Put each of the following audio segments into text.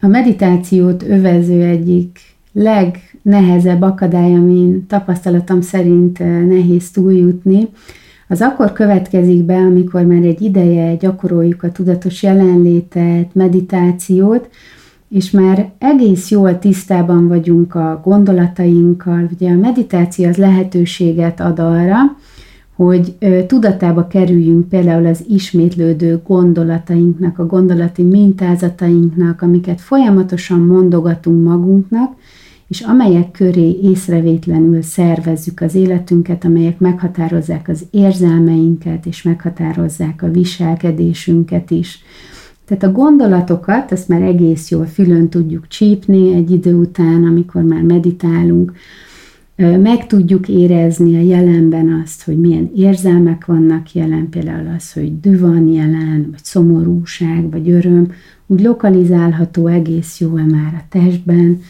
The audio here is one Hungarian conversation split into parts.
a meditációt övező egyik legnehezebb akadály, amin tapasztalatom szerint nehéz túljutni, az akkor következik be, amikor már egy ideje gyakoroljuk a tudatos jelenlétet, meditációt, és már egész jól tisztában vagyunk a gondolatainkkal. Ugye a meditáció az lehetőséget ad arra, hogy tudatába kerüljünk például az ismétlődő gondolatainknak, a gondolati mintázatainknak, amiket folyamatosan mondogatunk magunknak, és amelyek köré észrevétlenül szervezzük az életünket, amelyek meghatározzák az érzelmeinket, és meghatározzák a viselkedésünket is. Tehát a gondolatokat, ezt már egész jól fülön tudjuk csípni egy idő után, amikor már meditálunk, meg tudjuk érezni a jelenben azt, hogy milyen érzelmek vannak jelen, például az, hogy dű van jelen, vagy szomorúság, vagy öröm, úgy lokalizálható egész jól már a testben,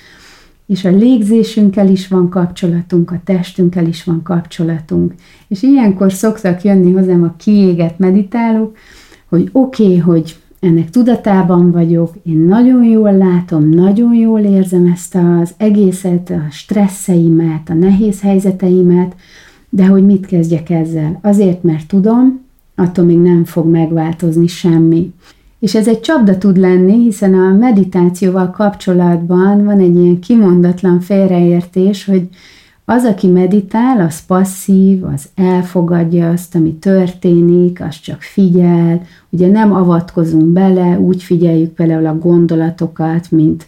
és a légzésünkkel is van kapcsolatunk, a testünkkel is van kapcsolatunk. És ilyenkor szoktak jönni hozzám a kiégett meditálók, hogy oké, okay, hogy ennek tudatában vagyok, én nagyon jól látom, nagyon jól érzem ezt az egészet, a stresszeimet, a nehéz helyzeteimet, de hogy mit kezdjek ezzel? Azért, mert tudom, attól még nem fog megváltozni semmi. És ez egy csapda tud lenni, hiszen a meditációval kapcsolatban van egy ilyen kimondatlan félreértés, hogy az, aki meditál, az passzív, az elfogadja azt, ami történik, az csak figyel, ugye nem avatkozunk bele, úgy figyeljük például a gondolatokat, mint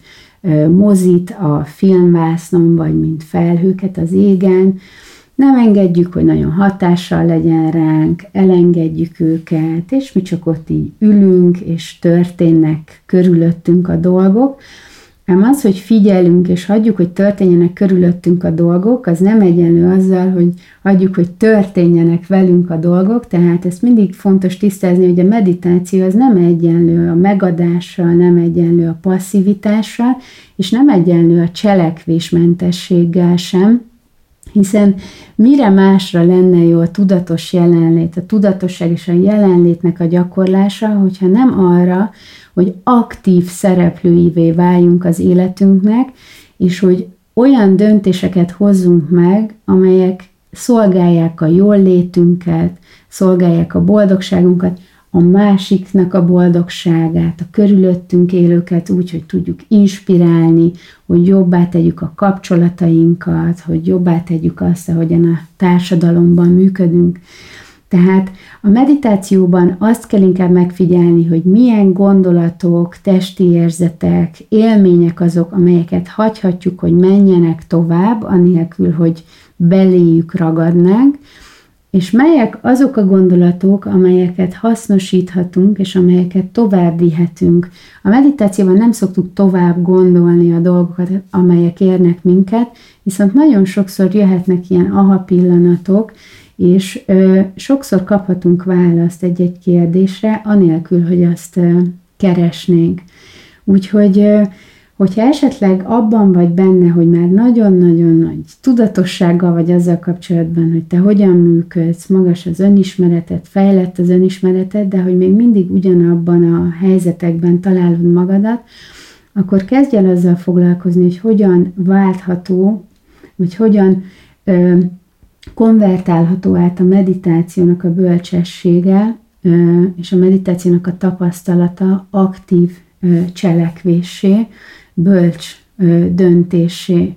mozit a filmvásznon, vagy mint felhőket az égen, nem engedjük, hogy nagyon hatással legyen ránk, elengedjük őket, és mi csak ott így ülünk, és történnek körülöttünk a dolgok, Ám az, hogy figyelünk és hagyjuk, hogy történjenek körülöttünk a dolgok, az nem egyenlő azzal, hogy hagyjuk, hogy történjenek velünk a dolgok, tehát ezt mindig fontos tisztázni, hogy a meditáció az nem egyenlő a megadással, nem egyenlő a passzivitással, és nem egyenlő a cselekvésmentességgel sem, hiszen mire másra lenne jó a tudatos jelenlét, a tudatosság és a jelenlétnek a gyakorlása, hogyha nem arra, hogy aktív szereplőivé váljunk az életünknek, és hogy olyan döntéseket hozzunk meg, amelyek szolgálják a jól létünket, szolgálják a boldogságunkat, a másiknak a boldogságát, a körülöttünk élőket úgy, hogy tudjuk inspirálni, hogy jobbá tegyük a kapcsolatainkat, hogy jobbá tegyük azt, ahogyan a társadalomban működünk. Tehát a meditációban azt kell inkább megfigyelni, hogy milyen gondolatok, testi érzetek, élmények azok, amelyeket hagyhatjuk, hogy menjenek tovább, anélkül, hogy beléjük ragadnánk, és melyek azok a gondolatok, amelyeket hasznosíthatunk, és amelyeket tovább vihetünk. A meditációban nem szoktuk tovább gondolni a dolgokat, amelyek érnek minket, viszont nagyon sokszor jöhetnek ilyen aha pillanatok, és ö, sokszor kaphatunk választ egy-egy kérdésre, anélkül, hogy azt ö, keresnénk. Úgyhogy ö, hogyha esetleg abban vagy benne, hogy már nagyon-nagyon nagy tudatossággal vagy azzal kapcsolatban, hogy te hogyan működsz, magas az önismeretet, fejlett az önismeretet, de hogy még mindig ugyanabban a helyzetekben találod magadat, akkor kezdj el azzal foglalkozni, hogy hogyan váltható, vagy hogyan ö, konvertálható át a meditációnak a bölcsessége, ö, és a meditációnak a tapasztalata aktív cselekvésé, bölcs döntésé.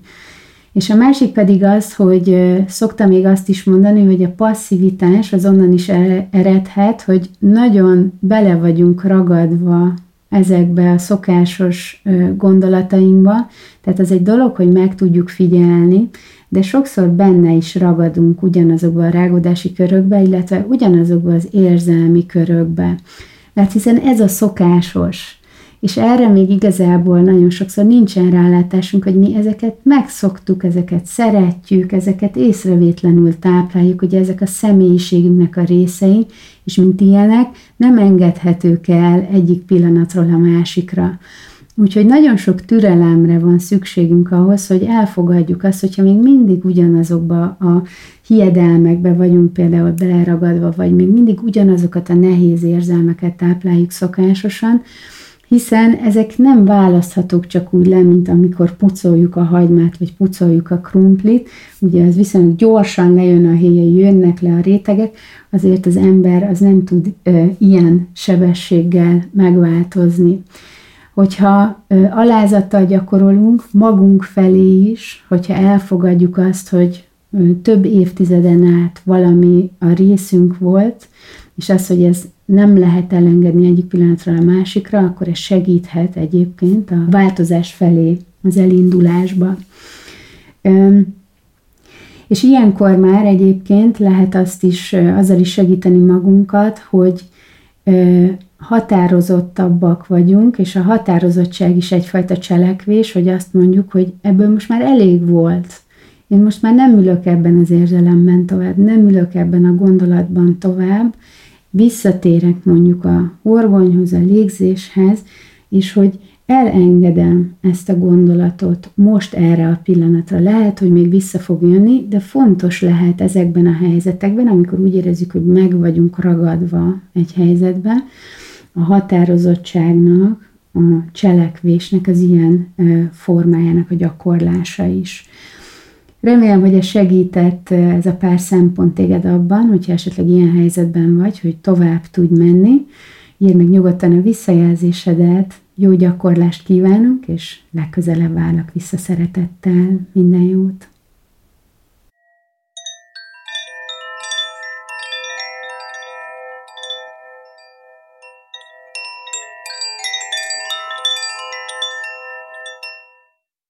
És a másik pedig az, hogy szoktam még azt is mondani, hogy a passzivitás az onnan is eredhet, hogy nagyon bele vagyunk ragadva ezekbe a szokásos gondolatainkba. Tehát az egy dolog, hogy meg tudjuk figyelni, de sokszor benne is ragadunk ugyanazokba a rágodási körökbe, illetve ugyanazokba az érzelmi körökbe. Mert hiszen ez a szokásos és erre még igazából nagyon sokszor nincsen rálátásunk, hogy mi ezeket megszoktuk, ezeket szeretjük, ezeket észrevétlenül tápláljuk, hogy ezek a személyiségünknek a részei, és mint ilyenek nem engedhetők el egyik pillanatról a másikra. Úgyhogy nagyon sok türelemre van szükségünk ahhoz, hogy elfogadjuk azt, hogyha még mindig ugyanazokba a hiedelmekbe vagyunk például beleragadva, vagy még mindig ugyanazokat a nehéz érzelmeket tápláljuk szokásosan, hiszen ezek nem választhatók csak úgy le, mint amikor pucoljuk a hagymát, vagy pucoljuk a krumplit, ugye az viszonylag gyorsan lejön a héja, jönnek le a rétegek, azért az ember az nem tud ö, ilyen sebességgel megváltozni. Hogyha ö, alázattal gyakorolunk magunk felé is, hogyha elfogadjuk azt, hogy több évtizeden át valami a részünk volt, és az, hogy ez nem lehet elengedni egyik pillanatra a másikra, akkor ez segíthet egyébként a változás felé, az elindulásba. És ilyenkor már egyébként lehet azt is, azzal is segíteni magunkat, hogy határozottabbak vagyunk, és a határozottság is egyfajta cselekvés, hogy azt mondjuk, hogy ebből most már elég volt. Én most már nem ülök ebben az érzelemben tovább, nem ülök ebben a gondolatban tovább, visszatérek mondjuk a horgonyhoz, a légzéshez, és hogy elengedem ezt a gondolatot most erre a pillanatra. Lehet, hogy még vissza fog jönni, de fontos lehet ezekben a helyzetekben, amikor úgy érezzük, hogy meg vagyunk ragadva egy helyzetben, a határozottságnak, a cselekvésnek az ilyen formájának a gyakorlása is. Remélem, hogy ez segített ez a pár szempont téged abban, hogyha esetleg ilyen helyzetben vagy, hogy tovább tudj menni. Írd meg nyugodtan a visszajelzésedet, jó gyakorlást kívánunk, és legközelebb állok vissza szeretettel. Minden jót!